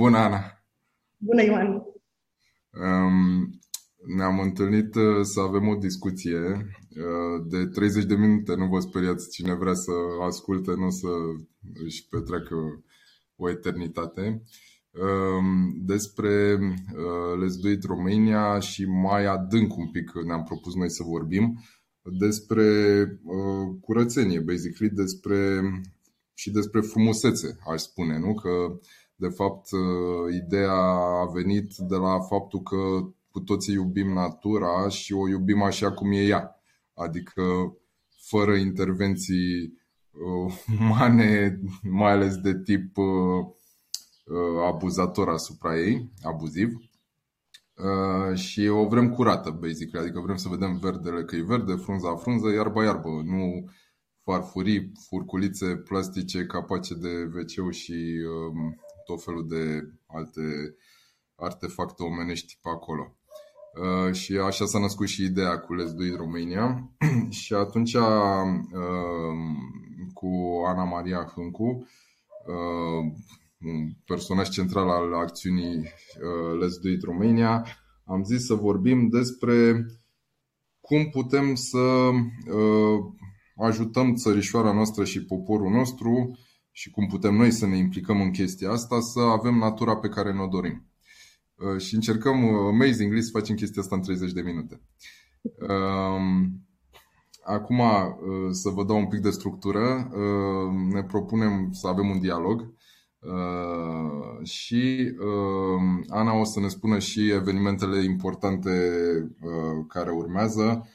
Bună, Ana! Bună, Ioan! Um, ne-am întâlnit uh, să avem o discuție uh, de 30 de minute. Nu vă speriați cine vrea să asculte, nu să își petreacă o eternitate. Um, despre uh, Lesduit România și mai adânc un pic ne-am propus noi să vorbim despre curățenie, basically, despre și despre frumusețe, aș spune, nu? Că de fapt, uh, ideea a venit de la faptul că cu toții iubim natura și o iubim așa cum e ea. Adică fără intervenții uh, umane, mai ales de tip uh, abuzator asupra ei, abuziv. Și o vrem curată, basic, adică vrem să vedem verdele că e verde, frunza frunză, iarba iarbă, nu farfurii, furculițe plastice capace de wc și um, tot felul de alte artefacte omenești pe acolo. Uh, și așa s-a născut și ideea cu Let's Do It Romania și atunci uh, cu Ana Maria Hâncu, uh, un personaj central al acțiunii uh, Let's Do It Romania, am zis să vorbim despre cum putem să uh, ajutăm țărișoara noastră și poporul nostru și cum putem noi să ne implicăm în chestia asta, să avem natura pe care ne-o dorim. Uh, și încercăm uh, amazingly să facem chestia asta în 30 de minute. Um, acum, uh, să vă dau un pic de structură, ne propunem să avem un dialog și Ana o să ne spună și evenimentele importante care urmează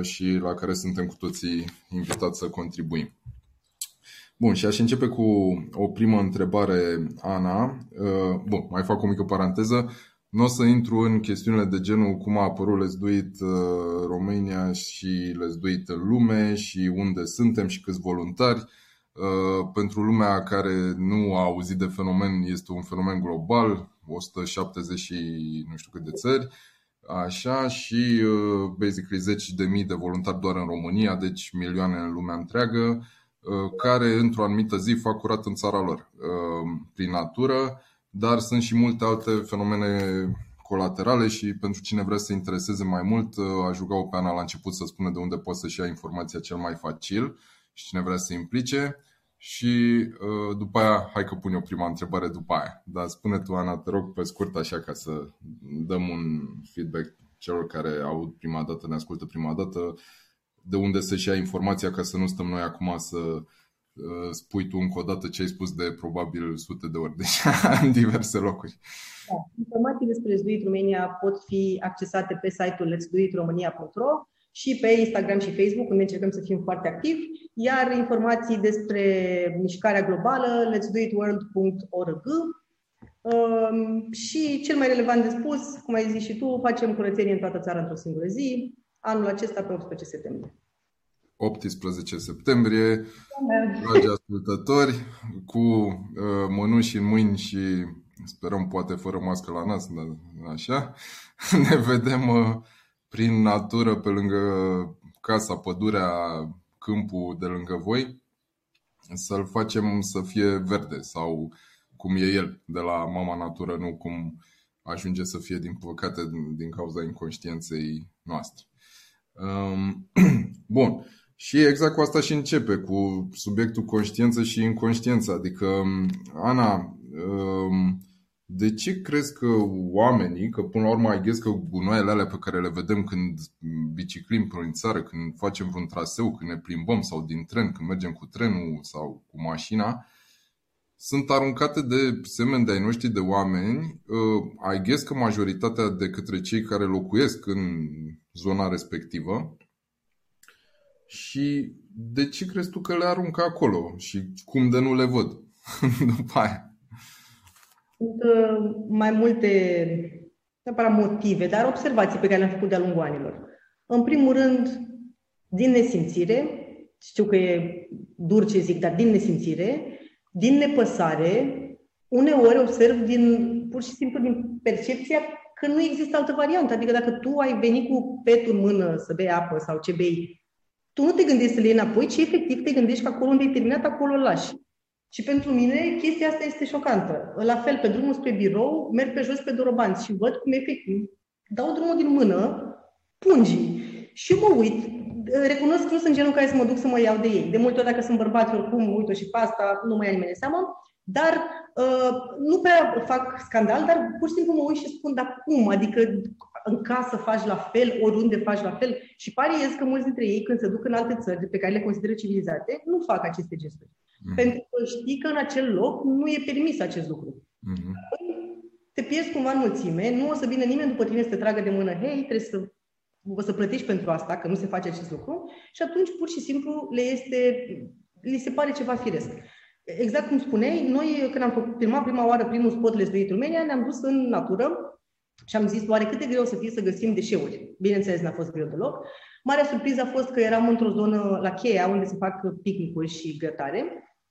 și la care suntem cu toții invitați să contribuim. Bun, și aș începe cu o primă întrebare, Ana. Uh, bun, mai fac o mică paranteză. Nu o să intru în chestiunile de genul cum a apărut Let's Do It uh, România și Let's Do It în lume și unde suntem și câți voluntari. Uh, pentru lumea care nu a auzit de fenomen, este un fenomen global, 170 și nu știu cât de țări. Așa și basically zeci de mii de voluntari doar în România, deci milioane în lumea întreagă. Uh, care într-o anumită zi fac curat în țara lor uh, prin natură, dar sunt și multe alte fenomene colaterale și pentru cine vrea să se intereseze mai mult, uh, aș ruga-o pe Ana la început să spună de unde poate să-și ia informația cel mai facil și cine vrea să se implice. Și după aia, hai că pun eu prima întrebare după aia. Dar spune tu, Ana, te rog pe scurt așa ca să dăm un feedback celor care aud prima dată, ne ascultă prima dată, de unde să-și ia informația ca să nu stăm noi acum să uh, spui tu încă o dată ce ai spus de probabil sute de ori deja în diverse locuri. Da. Informații despre Let's Do It Romania pot fi accesate pe site-ul letsdoitromania.ro și pe Instagram și Facebook, unde încercăm să fim foarte activi, iar informații despre mișcarea globală, letsdoitworld.org um, și cel mai relevant de spus, cum ai zis și tu, facem curățenie în toată țara într-o singură zi, anul acesta pe 18 septembrie. 18 septembrie, dragi ascultători, cu uh, mânuși în mâini și sperăm poate fără mască la nas, dar așa, ne vedem uh, prin natură pe lângă casa, pădurea, câmpul de lângă voi, să-l facem să fie verde sau cum e el de la mama natură, nu cum ajunge să fie din păcate din cauza inconștienței noastre. Um, bun. Și exact cu asta și începe, cu subiectul conștiință și inconștiență. Adică, um, Ana, um, de ce crezi că oamenii, că până la urmă ai că gunoaiele alea pe care le vedem când biciclim prin țară, când facem vreun traseu, când ne plimbăm sau din tren, când mergem cu trenul sau cu mașina, sunt aruncate de semeni de ai noștri de oameni, uh, I guess că majoritatea de către cei care locuiesc în zona respectivă. Și de ce crezi tu că le aruncă acolo și cum de nu le văd după aia? Sunt uh, mai multe neapărat motive, dar observații pe care le-am făcut de-a lungul anilor. În primul rând, din nesimțire, știu că e dur ce zic, dar din nesimțire, din nepăsare, uneori observ din, pur și simplu din percepția că nu există altă variantă. Adică dacă tu ai venit cu petul în mână să bei apă sau ce bei, tu nu te gândești să le iei înapoi, ci efectiv te gândești că acolo unde ai terminat, acolo îl lași. Și pentru mine chestia asta este șocantă. La fel, pe drumul spre birou, merg pe jos pe dorobanți și văd cum efectiv dau drumul din mână pungii și mă uit. Recunosc că nu sunt genul care să mă duc să mă iau de ei. De multe ori, dacă sunt bărbați, oricum, mă uit și pe asta, nu mai ia nimeni de seamă. Dar uh, nu prea fac scandal, dar pur și simplu mă uit și spun, dar cum? Adică în casă faci la fel, oriunde faci la fel. Și pariez că mulți dintre ei, când se duc în alte țări pe care le consideră civilizate, nu fac aceste gesturi. Mm. Pentru că știi că în acel loc nu e permis acest lucru. Mm-hmm. Te pierzi cumva în mulțime, nu o să vină nimeni după tine să te tragă de mână, hei, trebuie să o să plătești pentru asta, că nu se face acest lucru, și atunci pur și simplu le este, li se pare ceva firesc. Exact cum spuneai, noi când am făcut filmat prima oară primul spot Lesduit România, ne-am dus în natură și am zis, oare cât de greu să fie să găsim deșeuri? Bineînțeles, n-a fost greu deloc. Marea surpriză a fost că eram într-o zonă la cheia unde se fac picnicuri și grătare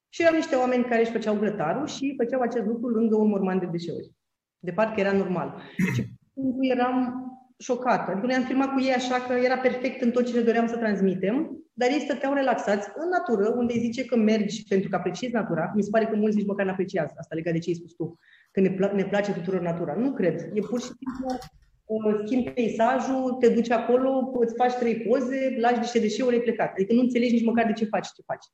și erau niște oameni care își făceau grătarul și făceau acest lucru lângă un morman de deșeuri. De parcă era normal. Și eram șocată. Adică noi am filmat cu ei așa că era perfect în tot ce le doream să transmitem, dar ei stăteau relaxați în natură, unde zice că mergi pentru că apreciezi natura. Mi se pare că mulți nici măcar nu apreciază asta legat de ce ai spus tu, că ne, pla- ne place tuturor natura. Nu cred. E pur și simplu uh, schimbi peisajul, te duci acolo, îți faci trei poze, lași niște deșeuri, ai plecat. Adică nu înțelegi nici măcar de ce faci ce faci.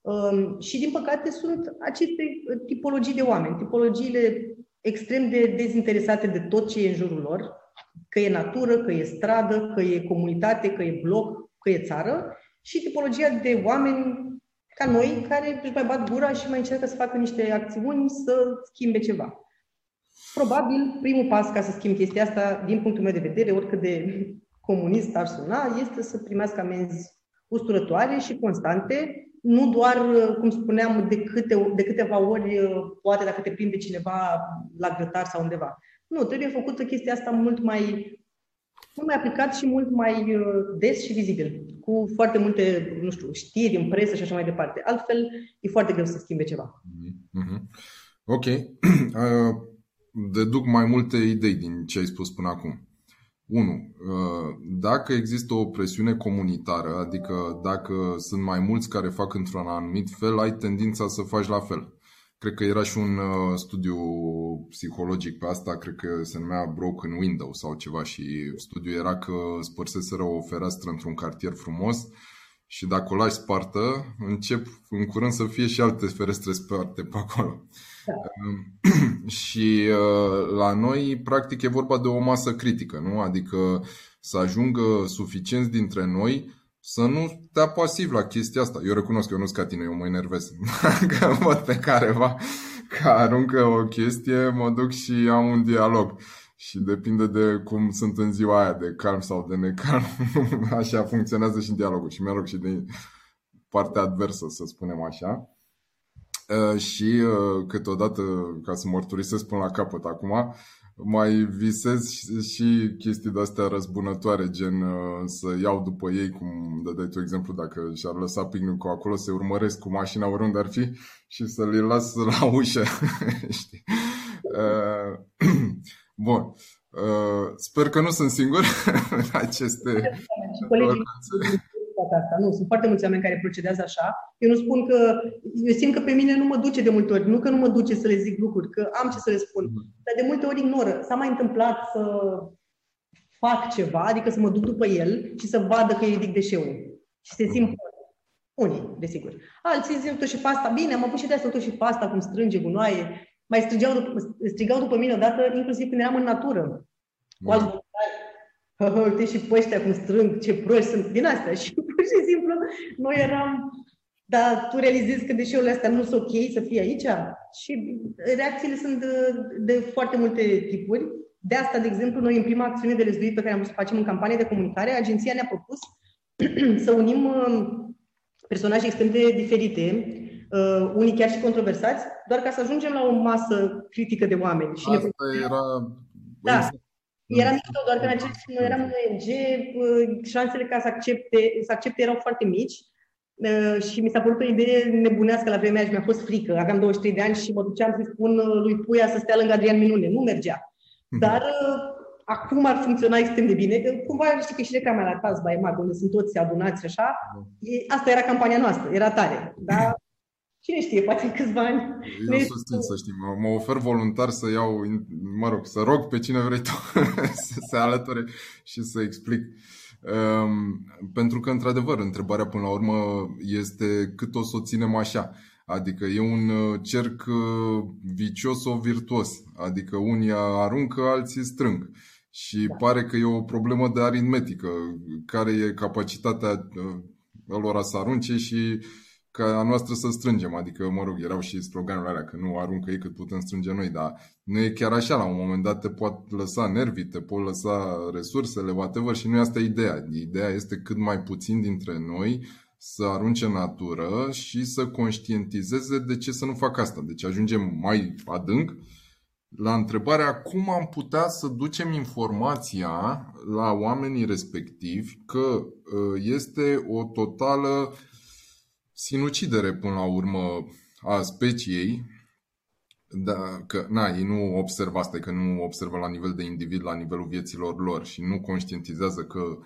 Um, și din păcate sunt aceste tipologii de oameni, tipologiile extrem de dezinteresate de tot ce e în jurul lor, că e natură, că e stradă, că e comunitate, că e bloc, că e țară, și tipologia de oameni ca noi, care își mai bat gura și mai încearcă să facă niște acțiuni să schimbe ceva. Probabil, primul pas ca să schimb chestia asta, din punctul meu de vedere, oricât de comunist ar suna, este să primească amenzi usturătoare și constante, nu doar, cum spuneam, de, câte, de câteva ori, poate dacă te prinde cineva la grătar sau undeva. Nu, trebuie făcută chestia asta mult mai, mult mai aplicat și mult mai uh, des și vizibil, cu foarte multe, nu știu, știri în presă și așa mai departe. Altfel, e foarte greu să schimbe ceva. Mm-hmm. Ok. Uh, deduc mai multe idei din ce ai spus până acum. 1. Uh, dacă există o presiune comunitară, adică dacă sunt mai mulți care fac într-un anumit fel, ai tendința să faci la fel. Cred că era și un uh, studiu psihologic pe asta, cred că se numea Broken Window sau ceva și studiul era că spărseseră o fereastră într-un cartier frumos și dacă o lași spartă, încep în curând să fie și alte ferestre sparte pe acolo. Da. și uh, la noi, practic, e vorba de o masă critică, nu? Adică să ajungă suficienți dintre noi să nu stea pasiv la chestia asta. Eu recunosc că eu nu sunt ca tine, eu mă enervez. Dacă văd pe careva că aruncă o chestie, mă duc și am un dialog. Și depinde de cum sunt în ziua aia, de calm sau de necalm. așa funcționează și dialogul. Și mi-a și de partea adversă, să spunem așa. Uh, și uh, câteodată, ca să mărturisesc până la capăt acum, mai visez și chestii de-astea răzbunătoare, gen uh, să iau după ei, cum dădeai tu exemplu, dacă și-ar lăsa picnicul acolo, să urmăresc cu mașina oriunde ar fi și să le las la ușă. Știi? Uh, bun. Uh, sper că nu sunt singur în aceste asta. Nu, sunt foarte mulți oameni care procedează așa. Eu nu spun că, eu simt că pe mine nu mă duce de multe ori, nu că nu mă duce să le zic lucruri, că am ce să le spun, mhm. dar de multe ori ignoră. S-a mai întâmplat să fac ceva, adică să mă duc după el și să vadă că îi ridic deșeuri. Și se simt unii, desigur. Alții zic tot și pasta, bine, am avut și de asta tot și pasta, cum strânge gunoaie. Mai strigau, strigau după mine odată, inclusiv când eram în natură. Cu alți uite și pe ăștia cum strâng, ce proști sunt din astea. Și pur și simplu noi eram, dar tu realizezi că deșeurile astea nu sunt ok să fie aici? Și reacțiile sunt de, de foarte multe tipuri. De asta, de exemplu, noi în prima acțiune de lezduit pe care am vrut să facem în campanie de comunicare, agenția ne-a propus să unim uh, personaje extrem de diferite, uh, unii chiar și controversați, doar ca să ajungem la o masă critică de oameni. Și Asta ne... era da. Era mișto, doar că în acel timp noi eram în ONG, șansele ca să accepte, să accepte erau foarte mici uh, și mi s-a părut o idee nebunească la vremea și mi-a fost frică. Aveam 23 de ani și mă duceam să-i spun uh, lui Puia să stea lângă Adrian Minune. Nu mergea. Mhm. Dar uh, acum ar funcționa extrem de bine. Cumva știi că și reclama la Taz Baimag, unde sunt toți adunați așa. Da. Asta era campania noastră, era tare. Da? Cine știe, poate în câțiva ani. Eu susțin, să știi. Mă, mă ofer voluntar să iau, mă rog, să rog pe cine vrei tu să se alăture și să explic. Um, pentru că, într-adevăr, întrebarea până la urmă este cât o să o ținem așa. Adică e un uh, cerc uh, vicios sau virtuos. Adică unii aruncă, alții strâng. Și da. pare că e o problemă de aritmetică. Care e capacitatea uh, lor să arunce și ca a noastră să strângem. Adică, mă rog, erau și sloganele alea că nu aruncă ei cât putem strânge noi, dar nu e chiar așa. La un moment dat te pot lăsa nervii, te pot lăsa resursele, whatever, și nu e asta ideea. Ideea este cât mai puțin dintre noi să arunce în natură și să conștientizeze de ce să nu fac asta. Deci ajungem mai adânc la întrebarea cum am putea să ducem informația la oamenii respectivi că uh, este o totală sinucidere până la urmă a speciei, da, că na, ei nu observă asta, că nu observă la nivel de individ, la nivelul vieților lor și nu conștientizează că,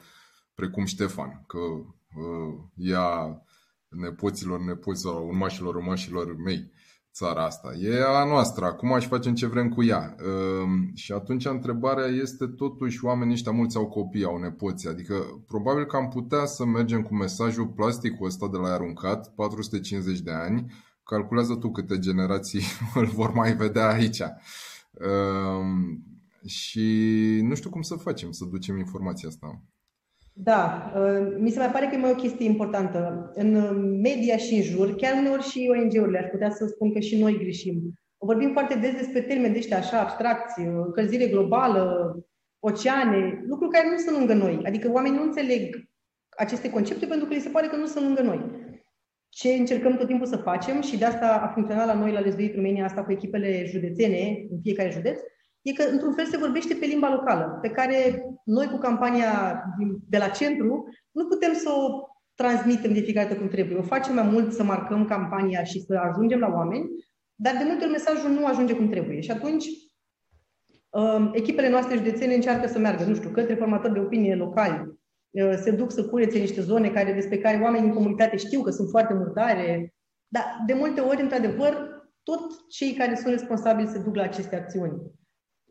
precum Ștefan, că uh, ea nepoților, nepoților, urmașilor, urmașilor mei, țara asta. E a noastră, acum aș facem ce vrem cu ea. Ehm, și atunci întrebarea este totuși oamenii ăștia mulți au copii, au nepoți, adică probabil că am putea să mergem cu mesajul plasticul ăsta de la aruncat, 450 de ani, calculează tu câte generații îl vor mai vedea aici. Ehm, și nu știu cum să facem, să ducem informația asta. Da, uh, mi se mai pare că e mai o chestie importantă. În media și în jur, chiar uneori și ONG-urile, aș putea să spun că și noi greșim. Vorbim foarte des despre termeni de ăștia așa abstracți, încălzire globală, oceane, lucruri care nu sunt lângă noi. Adică oamenii nu înțeleg aceste concepte pentru că li se pare că nu sunt lângă noi. Ce încercăm tot timpul să facem și de asta a funcționat la noi la Lezuit România asta cu echipele județene în fiecare județ, e că, într-un fel, se vorbește pe limba locală, pe care noi, cu campania de la centru, nu putem să o transmitem de fiecare dată cum trebuie. O facem mai mult să marcăm campania și să ajungem la oameni, dar de multe ori mesajul nu ajunge cum trebuie. Și atunci, um, echipele noastre județene încearcă să meargă, nu știu, către formatori de opinie locali, uh, se duc să curețe niște zone care, despre care oamenii în comunitate știu că sunt foarte murdare, dar de multe ori, într-adevăr, tot cei care sunt responsabili se duc la aceste acțiuni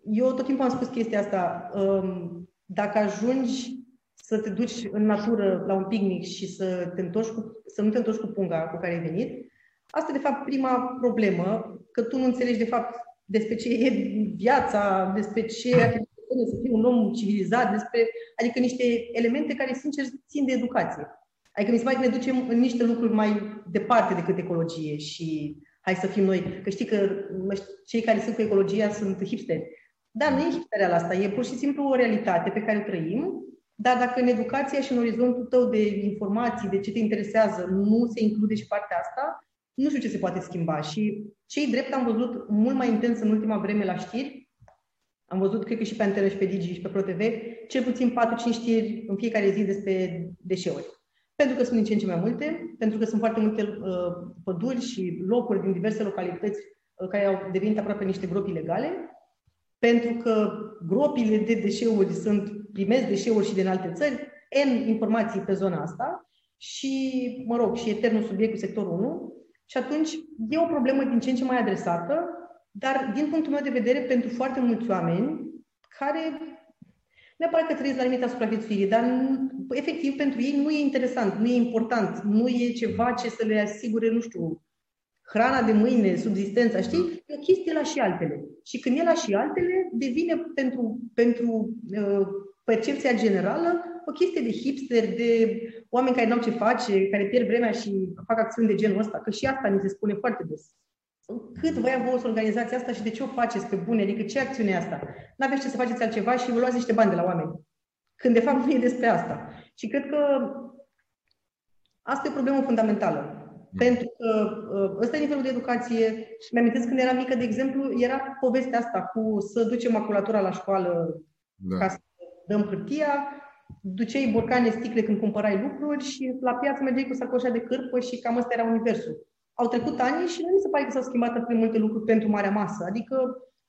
eu tot timpul am spus chestia asta. Um, dacă ajungi să te duci în natură la un picnic și să, te întorci cu, să nu te întorci cu punga cu care ai venit, asta e de fapt prima problemă, că tu nu înțelegi de fapt despre ce e viața, despre ce să fii un om civilizat, despre, adică niște elemente care, sincer, țin de educație. Adică mi se pare că ne ducem în niște lucruri mai departe decât ecologie și hai să fim noi. Că știi că cei care sunt cu ecologia sunt hipsteri. Da, nu e hipstereala asta, e pur și simplu o realitate pe care o trăim, dar dacă în educația și în orizontul tău de informații, de ce te interesează, nu se include și partea asta, nu știu ce se poate schimba. Și cei drept am văzut mult mai intens în ultima vreme la știri, am văzut, cred că și pe Antenă și pe Digi și pe ProTV, cel puțin 4-5 știri în fiecare zi despre deșeuri. Pentru că sunt din ce în ce mai multe, pentru că sunt foarte multe uh, păduri și locuri din diverse localități uh, care au devenit aproape niște gropi ilegale pentru că gropile de deșeuri sunt, primesc deșeuri și din alte țări, N informații pe zona asta și, mă rog, și eternul subiect cu sectorul 1. Și atunci e o problemă din ce în ce mai adresată, dar din punctul meu de vedere, pentru foarte mulți oameni care neapărat că trăiesc la limita supraviețuirii, dar efectiv pentru ei nu e interesant, nu e important, nu e ceva ce să le asigure, nu știu, hrana de mâine, subzistența, știi? E o chestie la și altele. Și când e la și altele, devine pentru, pentru uh, percepția generală o chestie de hipster, de oameni care nu au ce face, care pierd vremea și fac acțiuni de genul ăsta, că și asta ni se spune foarte des. Cât vă ia să organizația asta și de ce o faceți pe bune? Adică ce acțiune e asta? Nu aveți ce să faceți altceva și vă luați niște bani de la oameni. Când de fapt nu e despre asta. Și cred că asta e o problemă fundamentală. Mm. Pentru că uh, ăsta e nivelul de educație și mi-am când eram mică, de exemplu, era povestea asta cu să ducem maculatura la școală da. ca să dăm hârtia, duceai borcane, sticle când cumpărai lucruri și la piață mergeai cu sacoșa de cârpă și cam ăsta era universul. Au trecut ani și nu mi se pare că s-au schimbat atât de multe lucruri pentru marea masă. Adică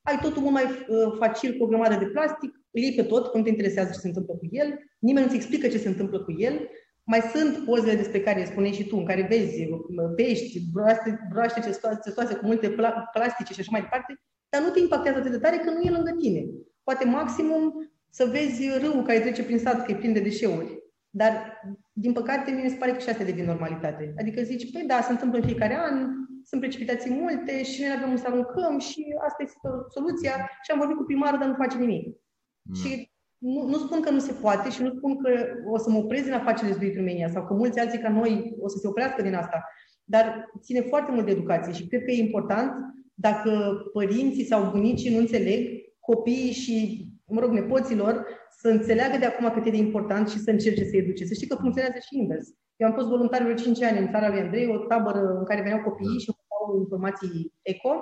ai totul mult mai uh, facil cu o grămadă de plastic, îl iei pe tot, nu te interesează ce se întâmplă cu el, nimeni nu-ți explică ce se întâmplă cu el, Mai sunt pozele despre care spuneai și tu, în care vezi pești, broaște, broaște testoase cu multe plastice și așa mai departe, dar nu te impactează atât de tare că nu e lângă tine. Poate maximum să vezi râul care trece prin sat, că e plin de deșeuri. Dar, din păcate, mi se pare că și asta devine normalitate. Adică zici, păi da, se întâmplă în fiecare an, sunt precipitații multe și noi avem un să aruncăm și asta este soluția și am vorbit cu primarul, dar nu face nimic. Mm. Și nu, nu spun că nu se poate și nu spun că o să mă opresc din a face Lesduit România sau că mulți alții ca noi o să se oprească din asta, dar ține foarte mult de educație și cred că e important dacă părinții sau bunicii nu înțeleg, copiii și, mă rog, nepoților să înțeleagă de acum cât e de important și să încerce să educe. Să știi că funcționează și invers. Eu am fost voluntar vreo 5 ani în țara lui Andrei, o tabără în care veneau copiii și au informații eco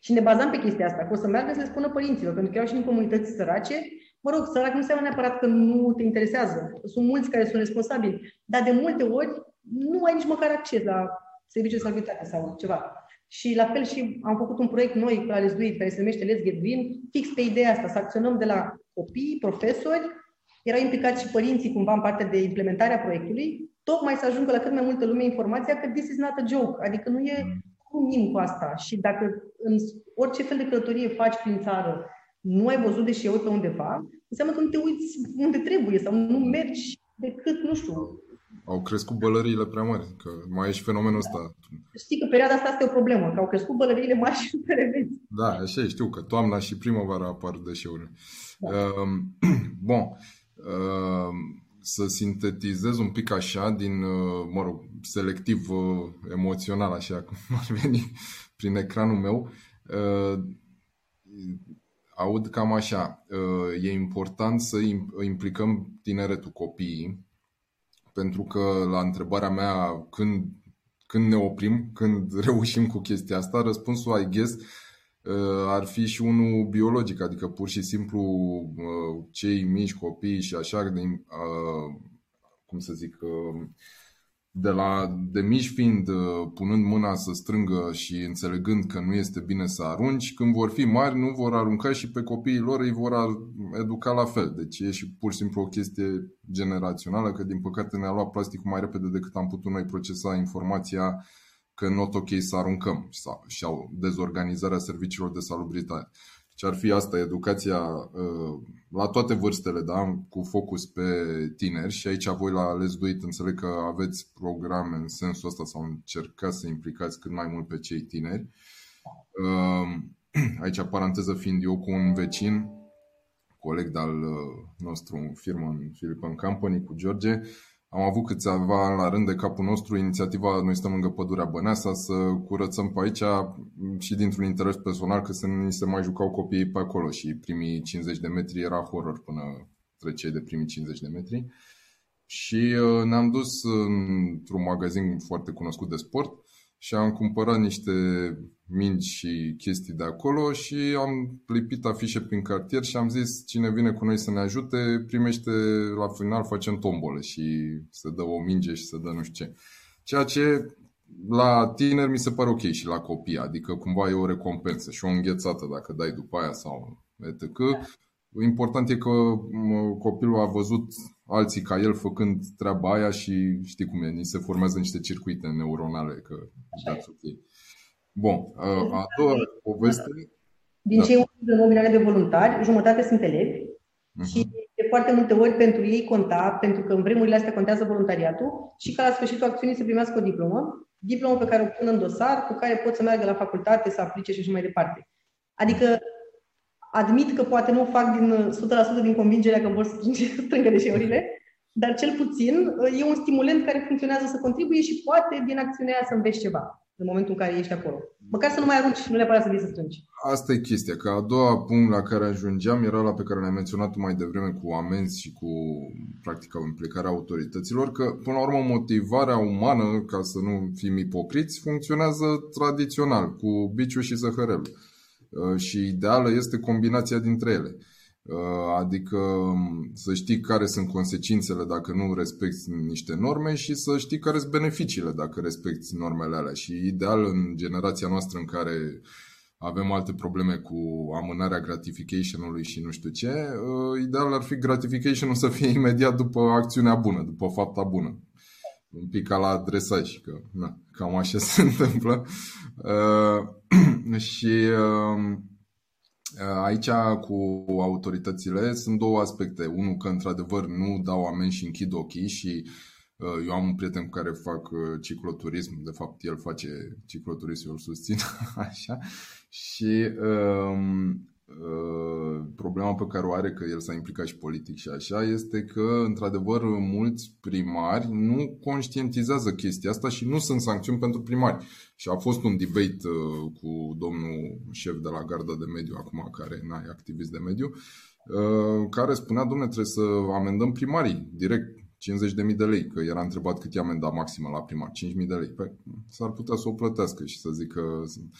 și ne bazam pe chestia asta, că o să meargă să le spună părinților, pentru că erau și în comunități sărace. Mă rog, sărac nu înseamnă neapărat că nu te interesează. Sunt mulți care sunt responsabili, dar de multe ori nu ai nici măcar acces la serviciul de sănătate sau ceva. Și la fel și am făcut un proiect noi la Let's Do It, care se numește Let's Get Green, fix pe ideea asta, să acționăm de la copii, profesori, erau implicați și părinții cumva în partea de implementare a proiectului, tocmai să ajungă la cât mai multă lume informația că this is not a joke, adică nu e cum mm. cu asta. Și dacă în orice fel de călătorie faci prin țară, nu ai văzut deșeuri pe undeva, înseamnă că nu te uiți unde trebuie sau nu mergi decât, nu știu, au crescut bălăriile prea mari, că mai e și fenomenul ăsta. Știi că perioada asta este o problemă, că au crescut bălăriile mari și nu vezi. Da, așa e, știu că toamna și primăvara apar deșeurile. Da. Uh, bun. Uh, să sintetizez un pic așa, din, uh, mă rog, selectiv uh, emoțional, așa cum ar veni prin ecranul meu, uh, aud cam așa, uh, e important să implicăm tineretul, copiii, pentru că la întrebarea mea când, când ne oprim, când reușim cu chestia asta, răspunsul, I guess, uh, ar fi și unul biologic, adică pur și simplu uh, cei mici copii și așa, de, uh, cum să zic, de, la, de mici fiind, uh, punând mâna să strângă și înțelegând că nu este bine să arunci, când vor fi mari, nu vor arunca și pe copiii lor îi vor educa la fel. Deci e și pur și simplu o chestie generațională, că din păcate ne-a luat plasticul mai repede decât am putut noi procesa informația că not ok să aruncăm sau, sau dezorganizarea serviciilor de salubritate ce ar fi asta, educația uh, la toate vârstele, da? cu focus pe tineri și aici voi la Let's Do It înțeleg că aveți programe în sensul ăsta sau încercați să implicați cât mai mult pe cei tineri. Uh, aici, paranteză fiind eu cu un vecin, coleg de-al uh, nostru în firmă în Philippine Company, cu George, am avut câțiva ani la rând de capul nostru inițiativa Noi stăm lângă pădurea Băneasa să curățăm pe aici și dintr-un interes personal că să ni se mai jucau copiii pe acolo și primii 50 de metri era horror până treceai de primii 50 de metri. Și uh, ne-am dus într-un magazin foarte cunoscut de sport și am cumpărat niște mingi și chestii de acolo și am lipit afișe prin cartier și am zis cine vine cu noi să ne ajute primește la final facem tombolă și se dă o minge și se dă nu știu ce. Ceea ce la tineri mi se pare ok și la copii, adică cumva e o recompensă și o înghețată dacă dai după aia sau etc. Important e că copilul a văzut alții ca el făcând treaba aia și știi cum e, ni se formează niște circuite neuronale, că that's ok. Bun, a doua poveste... Din da. cei 100 de de voluntari, jumătate sunt elevi uh-huh. și de foarte multe ori pentru ei conta, pentru că în vremurile astea contează voluntariatul și ca la sfârșitul acțiunii să primească o diplomă, diplomă pe care o pun în dosar, cu care pot să meargă la facultate, să aplice și așa mai departe. Adică admit că poate nu o fac din 100% din convingerea că vor să strângă deșeurile, dar cel puțin e un stimulant care funcționează să contribuie și poate din acțiunea aia să înveți ceva în momentul în care ești acolo. Măcar să nu mai arunci, nu neapărat să vii să strângi. Asta e chestia, că a doua punct la care ajungeam era la pe care l-ai menționat mai devreme cu amenzi și cu practica implicarea autorităților, că până la urmă motivarea umană, ca să nu fim ipocriți, funcționează tradițional, cu biciu și zăhărel. Uh, și ideală este combinația dintre ele. Uh, adică um, să știi care sunt consecințele dacă nu respecti niște norme și să știi care sunt beneficiile dacă respecti normele alea. Și ideal în generația noastră în care avem alte probleme cu amânarea gratification-ului și nu știu ce, uh, ideal ar fi gratification-ul să fie imediat după acțiunea bună, după fapta bună. Un pic ca la dresaj, că na, cam așa se întâmplă. Uh, și uh, aici cu autoritățile sunt două aspecte. Unul că într-adevăr nu dau amenzi și închid ochii și uh, eu am un prieten cu care fac uh, cicloturism, de fapt el face cicloturism, eu îl susțin așa și um, uh, problema pe care o are, că el s-a implicat și politic și așa, este că, într-adevăr, mulți primari nu conștientizează chestia asta și nu sunt sancțiuni pentru primari. Și a fost un debate uh, cu domnul șef de la Garda de Mediu, acum care e activist de mediu, uh, care spunea, domnule, trebuie să amendăm primarii direct 50.000 de lei, că era întrebat cât e amenda maximă la primar, 5.000 de lei. Păi, s-ar putea să o plătească și să zică Ehm,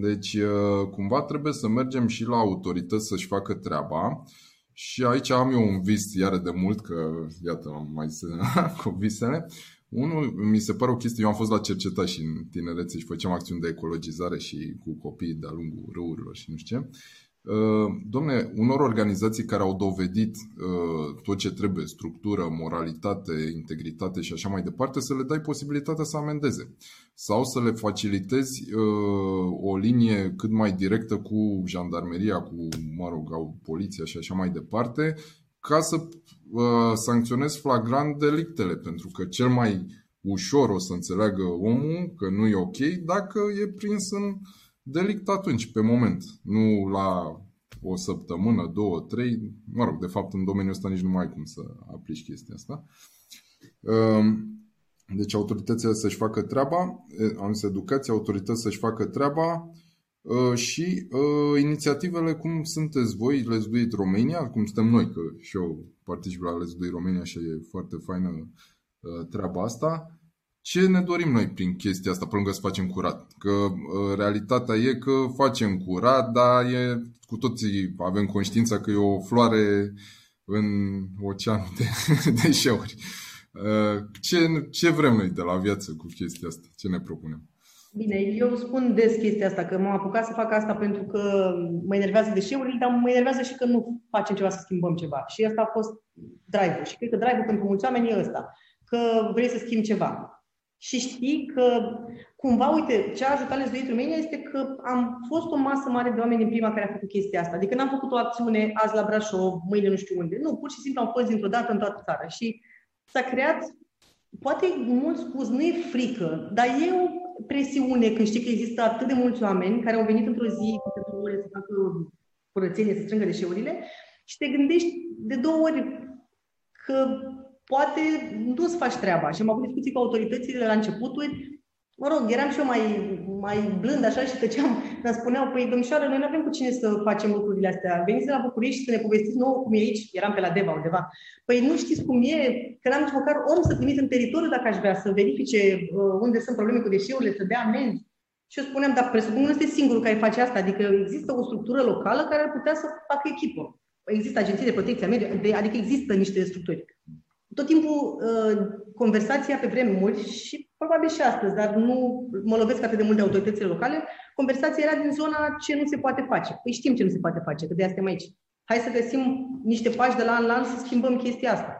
deci, eh, cumva trebuie să mergem și la autorități să-și facă treaba. Și aici am eu un vis, iară de mult, că iată, am mai zis cu visele. Unul, mi se pare o chestie, eu am fost la cercetat și în tinerețe și făceam acțiuni de ecologizare și cu copii de-a lungul râurilor și nu știu ce. Uh, domne, unor organizații care au dovedit uh, tot ce trebuie, structură, moralitate, integritate și așa mai departe, să le dai posibilitatea să amendeze. Sau să le facilitezi uh, o linie cât mai directă cu jandarmeria, cu, mă rog, au poliția și așa mai departe, ca să sancționezi flagrant delictele, pentru că cel mai ușor o să înțeleagă omul că nu e ok dacă e prins în uh, delict atunci, pe moment, nu la o săptămână, două, trei, mă rog, de fapt în domeniul ăsta nici nu mai ai cum să aplici chestia asta. Ehm, deci autoritățile să-și facă treaba, am zis educație, autorități să-și facă treaba și inițiativele cum sunteți voi, Let's Do It Romania, cum suntem noi, că și eu particip la Let's Do It Romania și e foarte faină treaba asta ce ne dorim noi prin chestia asta, pe lângă să facem curat? Că uh, realitatea e că facem curat, dar e, cu toții avem conștiința că e o floare în oceanul de deșeuri. Uh, ce, ce vrem noi de la viață cu chestia asta? Ce ne propunem? Bine, eu spun des chestia asta, că m-am apucat să fac asta pentru că mă enervează deșeurile, dar mă enervează și că nu facem ceva să schimbăm ceva. Și asta a fost drive-ul. Și cred că drive-ul pentru mulți oameni e ăsta, că vrei să schimbi ceva și știi că cumva, uite, ce a ajutat Lesduit România este că am fost o masă mare de oameni din prima care a făcut chestia asta. Adică n-am făcut o acțiune azi la Brașov, mâine nu știu unde. Nu, pur și simplu am fost dintr-o dată în toată țara. Și s-a creat, poate mult spus, nu e frică, dar e o presiune când știi că există atât de mulți oameni care au venit într-o zi cu să facă curățenie, să strângă deșeurile și te gândești de două ori că poate nu-ți faci treaba. Și am avut discuții cu autoritățile la începuturi, mă rog, eram și eu mai, mai blând așa și tăceam, dar spuneau, păi domnișoară, noi nu avem cu cine să facem lucrurile astea. Veniți de la București și să ne povestiți nouă cum e aici, eram pe la Deva undeva. Păi nu știți cum e, că n-am nici măcar om să trimit în teritoriu dacă aș vrea, să verifice uh, unde sunt probleme cu deșeurile, să dea amenzi. Și eu spuneam, dar presupun nu este singurul care face asta, adică există o structură locală care ar putea să facă echipă. Există agenții de protecție a mediului, adică există niște structuri tot timpul uh, conversația pe vremuri și probabil și astăzi, dar nu mă lovesc atât de mult de autoritățile locale, conversația era din zona ce nu se poate face. Păi știm ce nu se poate face, că de asta aici. Hai să găsim niște pași de la an la an să schimbăm chestia asta.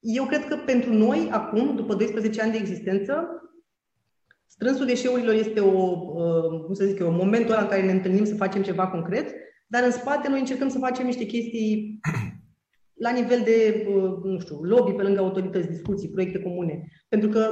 Eu cred că pentru noi, acum, după 12 ani de existență, strânsul deșeurilor este o, uh, cum să zic eu, momentul ăla în care ne întâlnim să facem ceva concret, dar în spate noi încercăm să facem niște chestii la nivel de, uh, nu știu, lobby pe lângă autorități, discuții, proiecte comune. Pentru că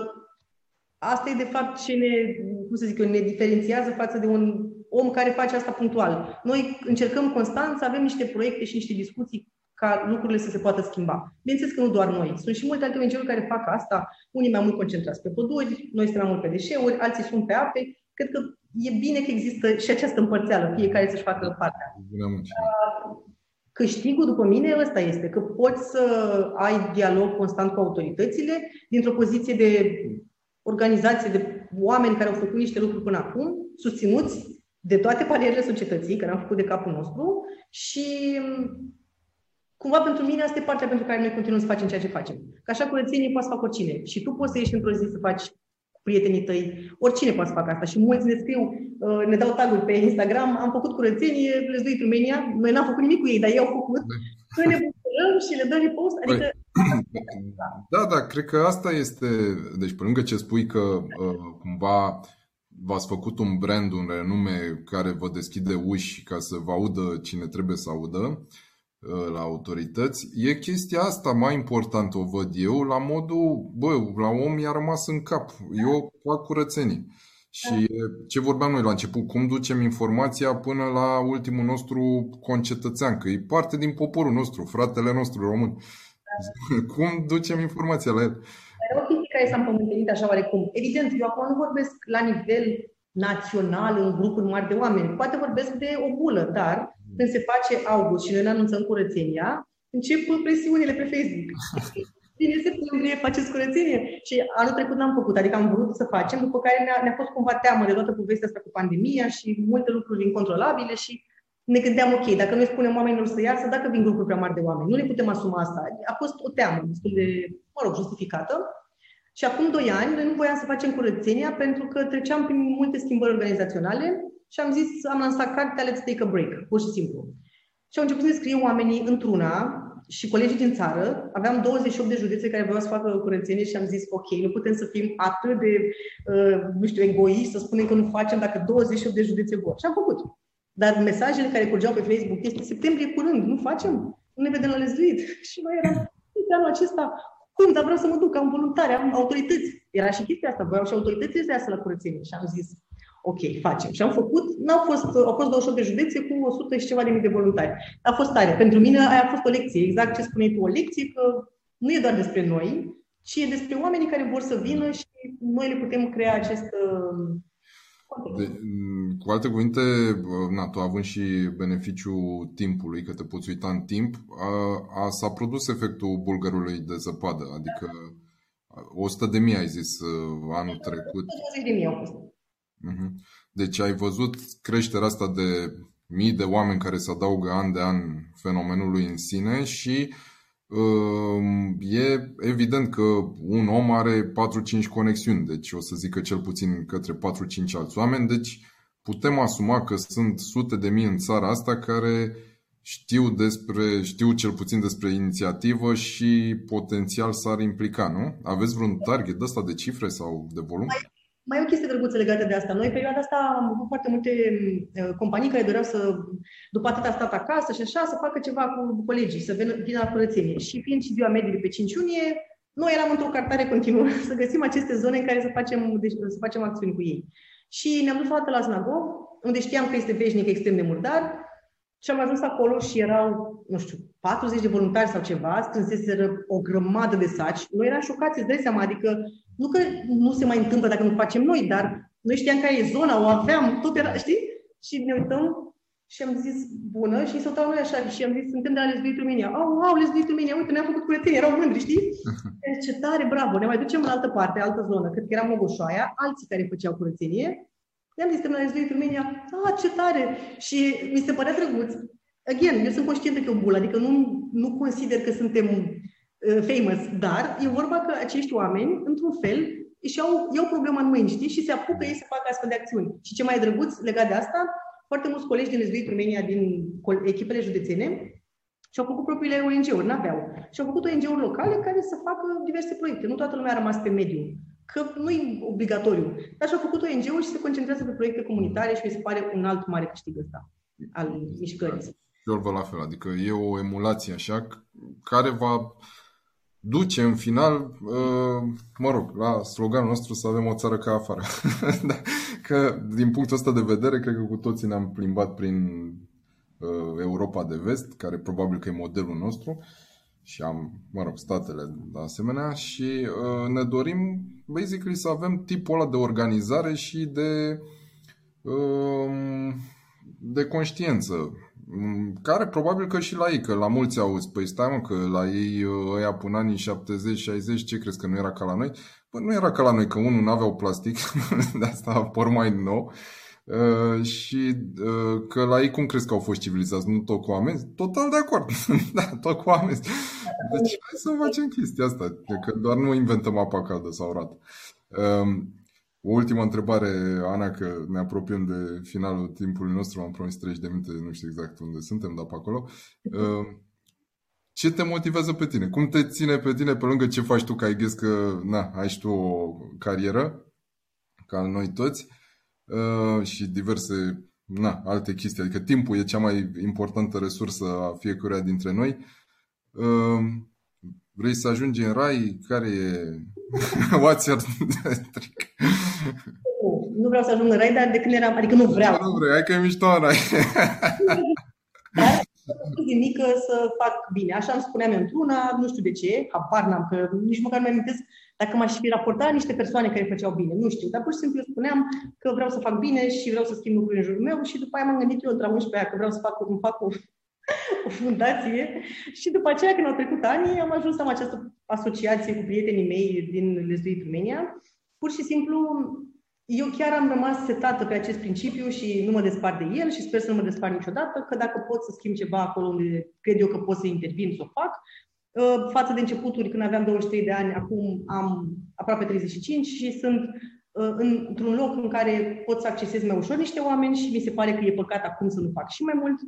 asta e de fapt ce ne, cum să zic eu, ne diferențiază față de un om care face asta punctual. Noi încercăm constant să avem niște proiecte și niște discuții ca lucrurile să se poată schimba. Bineînțeles că nu doar noi. Sunt și multe alte ong care fac asta, unii mai mult concentrați pe păduri, noi suntem mai mult pe deșeuri, alții sunt pe ape. Cred că e bine că există și această împărțeală, fiecare să-și facă partea. Câștigul, după mine, ăsta este, că poți să ai dialog constant cu autoritățile dintr-o poziție de organizație, de oameni care au făcut niște lucruri până acum, susținuți de toate palierele societății, care am făcut de capul nostru și cumva pentru mine asta e partea pentru care noi continuăm să facem ceea ce facem. Că așa curățenie poți să fac oricine. Și tu poți să ieși într-o zi să faci prietenii tăi, oricine poate să facă asta. Și mulți ne scriu, uh, ne dau taguri pe Instagram, am făcut curățenie, le doi România, noi n-am făcut nimic cu ei, dar ei au făcut. Noi ne bucurăm și le dăm repost, păi, adică... Da, da, cred că asta este, deci pe lângă ce spui că uh, cumva v-ați făcut un brand, un renume care vă deschide uși ca să vă audă cine trebuie să audă, Uh, la autorități. E chestia asta mai importantă, o văd eu, la modul, bă, la om i-a rămas în cap. Eu fac curățenii. Și ce vorbeam noi la început, cum ducem informația până la ultimul nostru concetățean, că e parte din poporul nostru, fratele nostru român. Da. Cum ducem informația la el? E o chestie care s-a împământenit așa oarecum. Evident, eu acum nu vorbesc la nivel național, în grupuri mari de oameni. Poate vorbesc de o bulă, dar când se face august și noi ne anunțăm curățenia, încep presiunile pe Facebook. Bine, septembrie faceți curățenie. Și anul trecut n-am făcut, adică am vrut să facem, după care ne-a, ne-a fost cumva teamă de toată povestea asta cu pandemia și multe lucruri incontrolabile și ne gândeam, ok, dacă noi spunem oamenilor să iasă, dacă vin grupuri prea mari de oameni, nu ne putem asuma asta. A fost o teamă destul de, mă rog, justificată. Și acum doi ani, noi nu voiam să facem curățenia pentru că treceam prin multe schimbări organizaționale și am zis, am lansat cartea Let's Take a Break, pur și simplu. Și au început să scrie oamenii într-una și colegii din țară. Aveam 28 de județe care vreau să facă curățenie și am zis, ok, nu putem să fim atât de, uh, nu știu, egoiști, să spunem că nu facem dacă 28 de județe vor. Și am făcut. Dar mesajele care curgeau pe Facebook este septembrie curând, nu facem, nu ne vedem la lezduit. Și noi eram, anul acesta, cum, dar vreau să mă duc, am voluntari, am autorități. Era și chestia asta, vreau și autoritățile să iasă la curățenie. Și am zis, ok, facem. Și am făcut, n-au fost, au fost 28 de județe cu 100 și ceva de mii de voluntari. A fost tare. Pentru mine aia a fost o lecție, exact ce spuneai tu, o lecție că nu e doar despre noi, ci e despre oamenii care vor să vină și noi le putem crea acest de, cu alte cuvinte, na, tu având și beneficiul timpului, că te poți uita în timp, a, a, s-a produs efectul bulgărului de zăpadă, adică 100 de mii ai zis anul trecut. 120 de mii au fost. Mhm. Deci ai văzut creșterea asta de mii de oameni care se adaugă an de an fenomenului în sine și uh, e evident că un om are 4-5 conexiuni, deci o să zic că cel puțin către 4-5 alți oameni, deci putem asuma că sunt sute de mii în țara asta care știu despre, știu cel puțin despre inițiativă și potențial s-ar implica, nu? Aveți vreun target de ăsta de cifre sau de volum? Mai e o chestie drăguță legată de asta. Noi, în perioada asta, am avut foarte multe uh, companii care doreau să, după atâta stat acasă și așa, să facă ceva cu colegii, să vină, vină la curățenie. Și fiind și ziua mediului pe 5 iunie, noi eram într-o cartare continuă să găsim aceste zone în care să facem, deci, să facem acțiuni cu ei. Și ne-am dus o la Snagov, unde știam că este veșnic extrem de murdar, și am ajuns acolo și erau, nu știu, 40 de voluntari sau ceva, strânseseră o grămadă de saci. Noi eram șocați, îți dai seama, adică nu că nu se mai întâmplă dacă nu facem noi, dar noi știam care e zona, o aveam, tot era, știi? Și ne uităm și am zis, bună, și s-au noi așa, și am zis, suntem de la Lesbiit România. Au, oh, au, Lesbiit România, uite, ne-am făcut curățenie, erau mândri, știi? Deci, ce tare, bravo, ne mai ducem în altă parte, altă zonă, cred că era Mogoșoaia, alții care făceau curățenie. Ne-am zis, suntem la Lesbiit România, ah, ce tare! Și mi se părea drăguț. Again, eu sunt conștientă că e o bulă, adică nu, nu consider că suntem Uh, famous, dar e vorba că acești oameni, într-un fel, își iau, iau problema în mâini, știi? Și se apucă ei să facă astfel de acțiuni. Și ce mai drăguț legat de asta, foarte mulți colegi din Lesbiit România, din echipele județene, și-au făcut propriile ONG-uri, n-aveau. Și-au făcut ONG-uri locale care să facă diverse proiecte. Nu toată lumea a rămas pe mediu, că nu e obligatoriu. Dar și-au făcut ONG-uri și se concentrează pe proiecte comunitare și mi se pare un alt mare câștig ăsta al mișcării. Eu văd la fel, adică e o emulație așa care va duce în final, uh, mă rog, la sloganul nostru să avem o țară ca afară. Da, că din punctul ăsta de vedere, cred că cu toții ne-am plimbat prin uh, Europa de vest, care probabil că e modelul nostru și am, mă rog, statele de asemenea și uh, ne dorim basically să avem tipul ăla de organizare și de de conștiință Mm, care probabil că și la ei, că la mulți auzi, păi stai mă, că la ei ăia până anii 70-60, ce crezi că nu era ca la noi? Păi nu era ca la noi, că unul nu aveau plastic, de asta apor mai nou, uh, și uh, că la ei cum crezi că au fost civilizați? Nu tot cu amenzi? Total de acord, da, tot cu amenzi. Deci hai să facem chestia asta, că doar nu inventăm apa caldă sau rat. Uh, O ultimă întrebare, Ana, că ne apropiem de finalul timpului nostru, am promis 30 de minute, nu știu exact unde suntem, dar pe acolo. Uh, ce te motivează pe tine? Cum te ține pe tine pe lângă ce faci tu, că ai gâs că na, ai și tu o carieră, ca noi toți, uh, și diverse na, alte chestii. Adică timpul e cea mai importantă resursă a fiecăruia dintre noi. Uh, vrei să ajungi în rai? Care e... What's your trick? Nu, nu vreau să ajung în rai, dar de când eram... Adică nu vreau. Nu vrei, hai că e mișto în rai. de mică să fac bine. Așa îmi spuneam într-una, nu știu de ce, habar n-am, că nici măcar nu mi amintesc dacă m-aș fi raportat niște persoane care făceau bine. Nu știu, dar pur și simplu spuneam că vreau să fac bine și vreau să schimb lucruri în jurul meu și după aia m-am gândit eu între 11 aia că vreau să fac, îmi fac o, o fundație și după aceea când au trecut ani am ajuns să am această asociație cu prietenii mei din Lesuit România. Pur și simplu eu chiar am rămas setată pe acest principiu și nu mă despart de el și sper să nu mă despart niciodată, că dacă pot să schimb ceva acolo unde cred eu că pot să intervin, să o fac. Uh, față de începuturi, când aveam 23 de ani, acum am aproape 35 și sunt uh, într-un loc în care pot să accesez mai ușor niște oameni și mi se pare că e păcat acum să nu fac și mai mult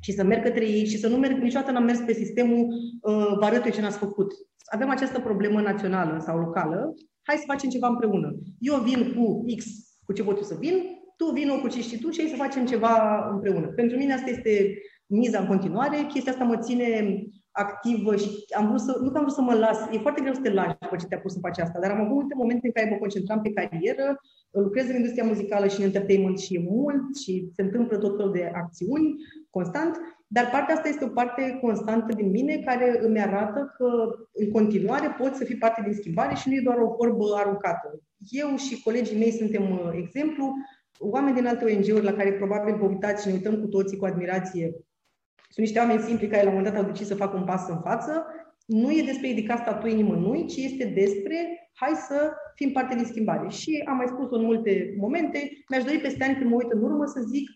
și să merg către ei și să nu merg, niciodată n-am mers pe sistemul uh, vă arăt eu ce n-ați făcut. Avem această problemă națională sau locală hai să facem ceva împreună. Eu vin cu X, cu ce pot eu să vin, tu vin cu ce știi tu și hai să facem ceva împreună. Pentru mine asta este miza în continuare, chestia asta mă ține activă și am vrut să, nu că am vrut să mă las, e foarte greu să te lași după ce te-a pus să faci asta, dar am avut multe momente în care mă concentram pe carieră, lucrez în industria muzicală și în entertainment și e mult și se întâmplă tot felul de acțiuni constant dar partea asta este o parte constantă din mine care îmi arată că în continuare pot să fii parte din schimbare și nu e doar o vorbă aruncată. Eu și colegii mei suntem uh, exemplu, oameni din alte ONG-uri la care probabil vă uitați și ne uităm cu toții cu admirație. Sunt niște oameni simpli care la un moment dat au decis să facă un pas în față. Nu e despre ridica statuii nimănui, ci este despre hai să fim parte din schimbare. Și am mai spus-o în multe momente, mi-aș dori peste ani când mă uit în urmă să zic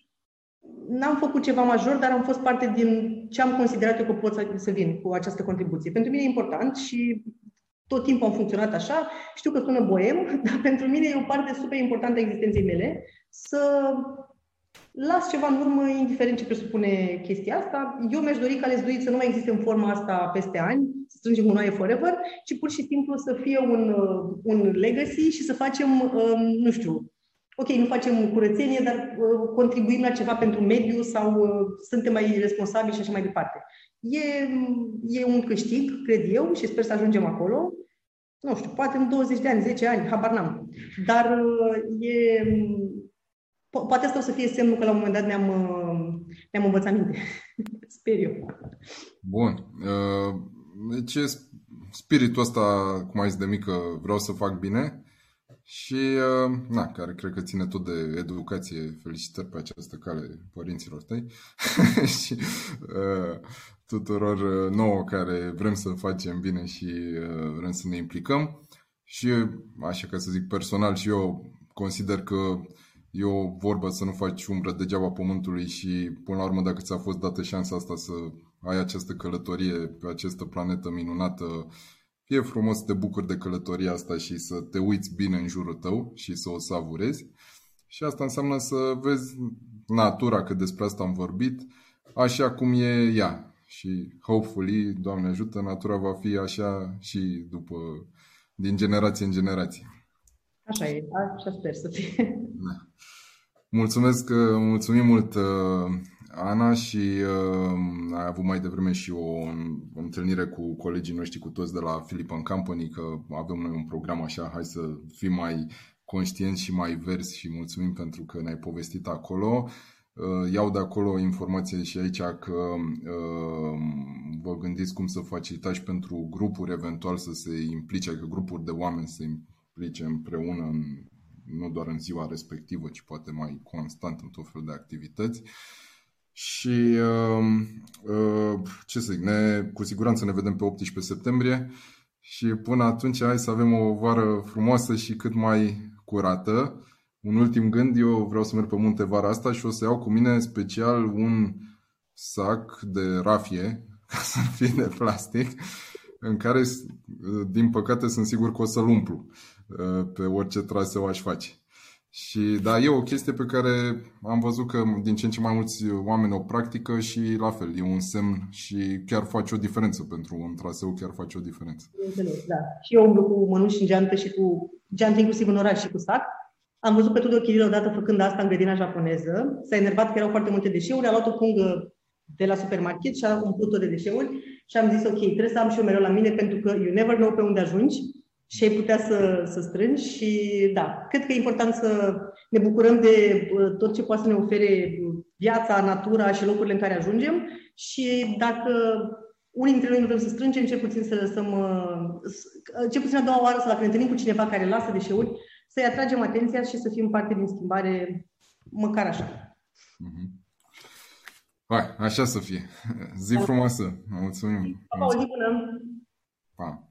n-am făcut ceva major, dar am fost parte din ce am considerat eu că pot să, să vin cu această contribuție. Pentru mine e important și tot timpul am funcționat așa. Știu că sună boem, dar pentru mine e o parte super importantă a existenței mele să las ceva în urmă, indiferent ce presupune chestia asta. Eu mi-aș dori ca Lesduit să nu mai existe în forma asta peste ani, să strângem gunoaie forever, ci pur și simplu să fie un, un legacy și să facem, um, nu știu, ok, nu facem curățenie, dar uh, contribuim la ceva pentru mediu sau uh, suntem mai responsabili și așa mai departe. E, e un câștig, cred eu, și sper să ajungem acolo. Nu știu, poate în 20 de ani, 10 ani, habar n-am. Dar uh, e, po- poate asta o să fie semnul că la un moment dat ne-am, uh, ne-am învățat minte. sper eu. Bun. Uh, deci spiritul ăsta, cum ai zis de mică, vreau să fac bine, și, uh, na, care cred că ține tot de educație. Felicitări pe această cale părinților tăi și uh, tuturor uh, nouă care vrem să facem bine și uh, vrem să ne implicăm. Și, așa ca să zic personal, și eu consider că e o vorbă să nu faci umbră degeaba pământului și, până la urmă, dacă ți-a fost dată șansa asta să ai această călătorie pe această planetă minunată, fie frumos să te bucuri de călătoria asta și să te uiți bine în jurul tău și să o savurezi. Și asta înseamnă să vezi natura, că despre asta am vorbit, așa cum e ea. Și hopefully, Doamne ajută, natura va fi așa și după, din generație în generație. Așa e, așa sper să fie. Da. Mulțumesc, mulțumim mult Ana și uh, ai avut mai devreme și o, o întâlnire cu colegii noștri, cu toți de la Philip Company, că avem noi un program așa, hai să fim mai conștienți și mai verzi și mulțumim pentru că ne-ai povestit acolo. Uh, iau de acolo informație și aici că uh, vă gândiți cum să facilitați pentru grupuri eventual să se implice, adică grupuri de oameni să se implice împreună în, nu doar în ziua respectivă, ci poate mai constant în tot felul de activități. Uh, și uh, uh, ce să zic, ne, cu siguranță ne vedem pe 18 septembrie și până atunci hai să avem o vară frumoasă și cât mai curată. Un ultim gând, eu vreau să merg pe munte vara asta și o să iau cu mine special un sac de rafie, ca să nu fie de plastic, în care, din păcate, sunt sigur că o să-l umplu. Uh, pe orice traseu aș face. Și da, e o chestie pe care am văzut că din ce în ce mai mulți oameni o practică și la fel, e un semn și chiar face o diferență pentru un traseu, chiar face o diferență. Da. Și eu umblu cu mănuși în geantă și cu geantă inclusiv în oraș și cu sac. Am văzut pe Tudor Chiril odată făcând asta în grădina japoneză. S-a enervat că erau foarte multe deșeuri, a luat o pungă de la supermarket și a umplut-o de deșeuri și am zis, ok, trebuie să am și eu mereu la mine pentru că you never know pe unde ajungi și ai putea să, să strângi și da, cred că e important să ne bucurăm de tot ce poate să ne ofere viața, natura și locurile în care ajungem și dacă unii dintre noi nu vrem să strângem, cel puțin să lăsăm, cel puțin a doua oară să dacă ne întâlnim cu cineva care lasă deșeuri, să-i atragem atenția și să fim parte din schimbare, măcar așa. Mm-hmm. Hai, așa să fie. Zi frumoasă. Mulțumim. Pa, o zi bună. Pa.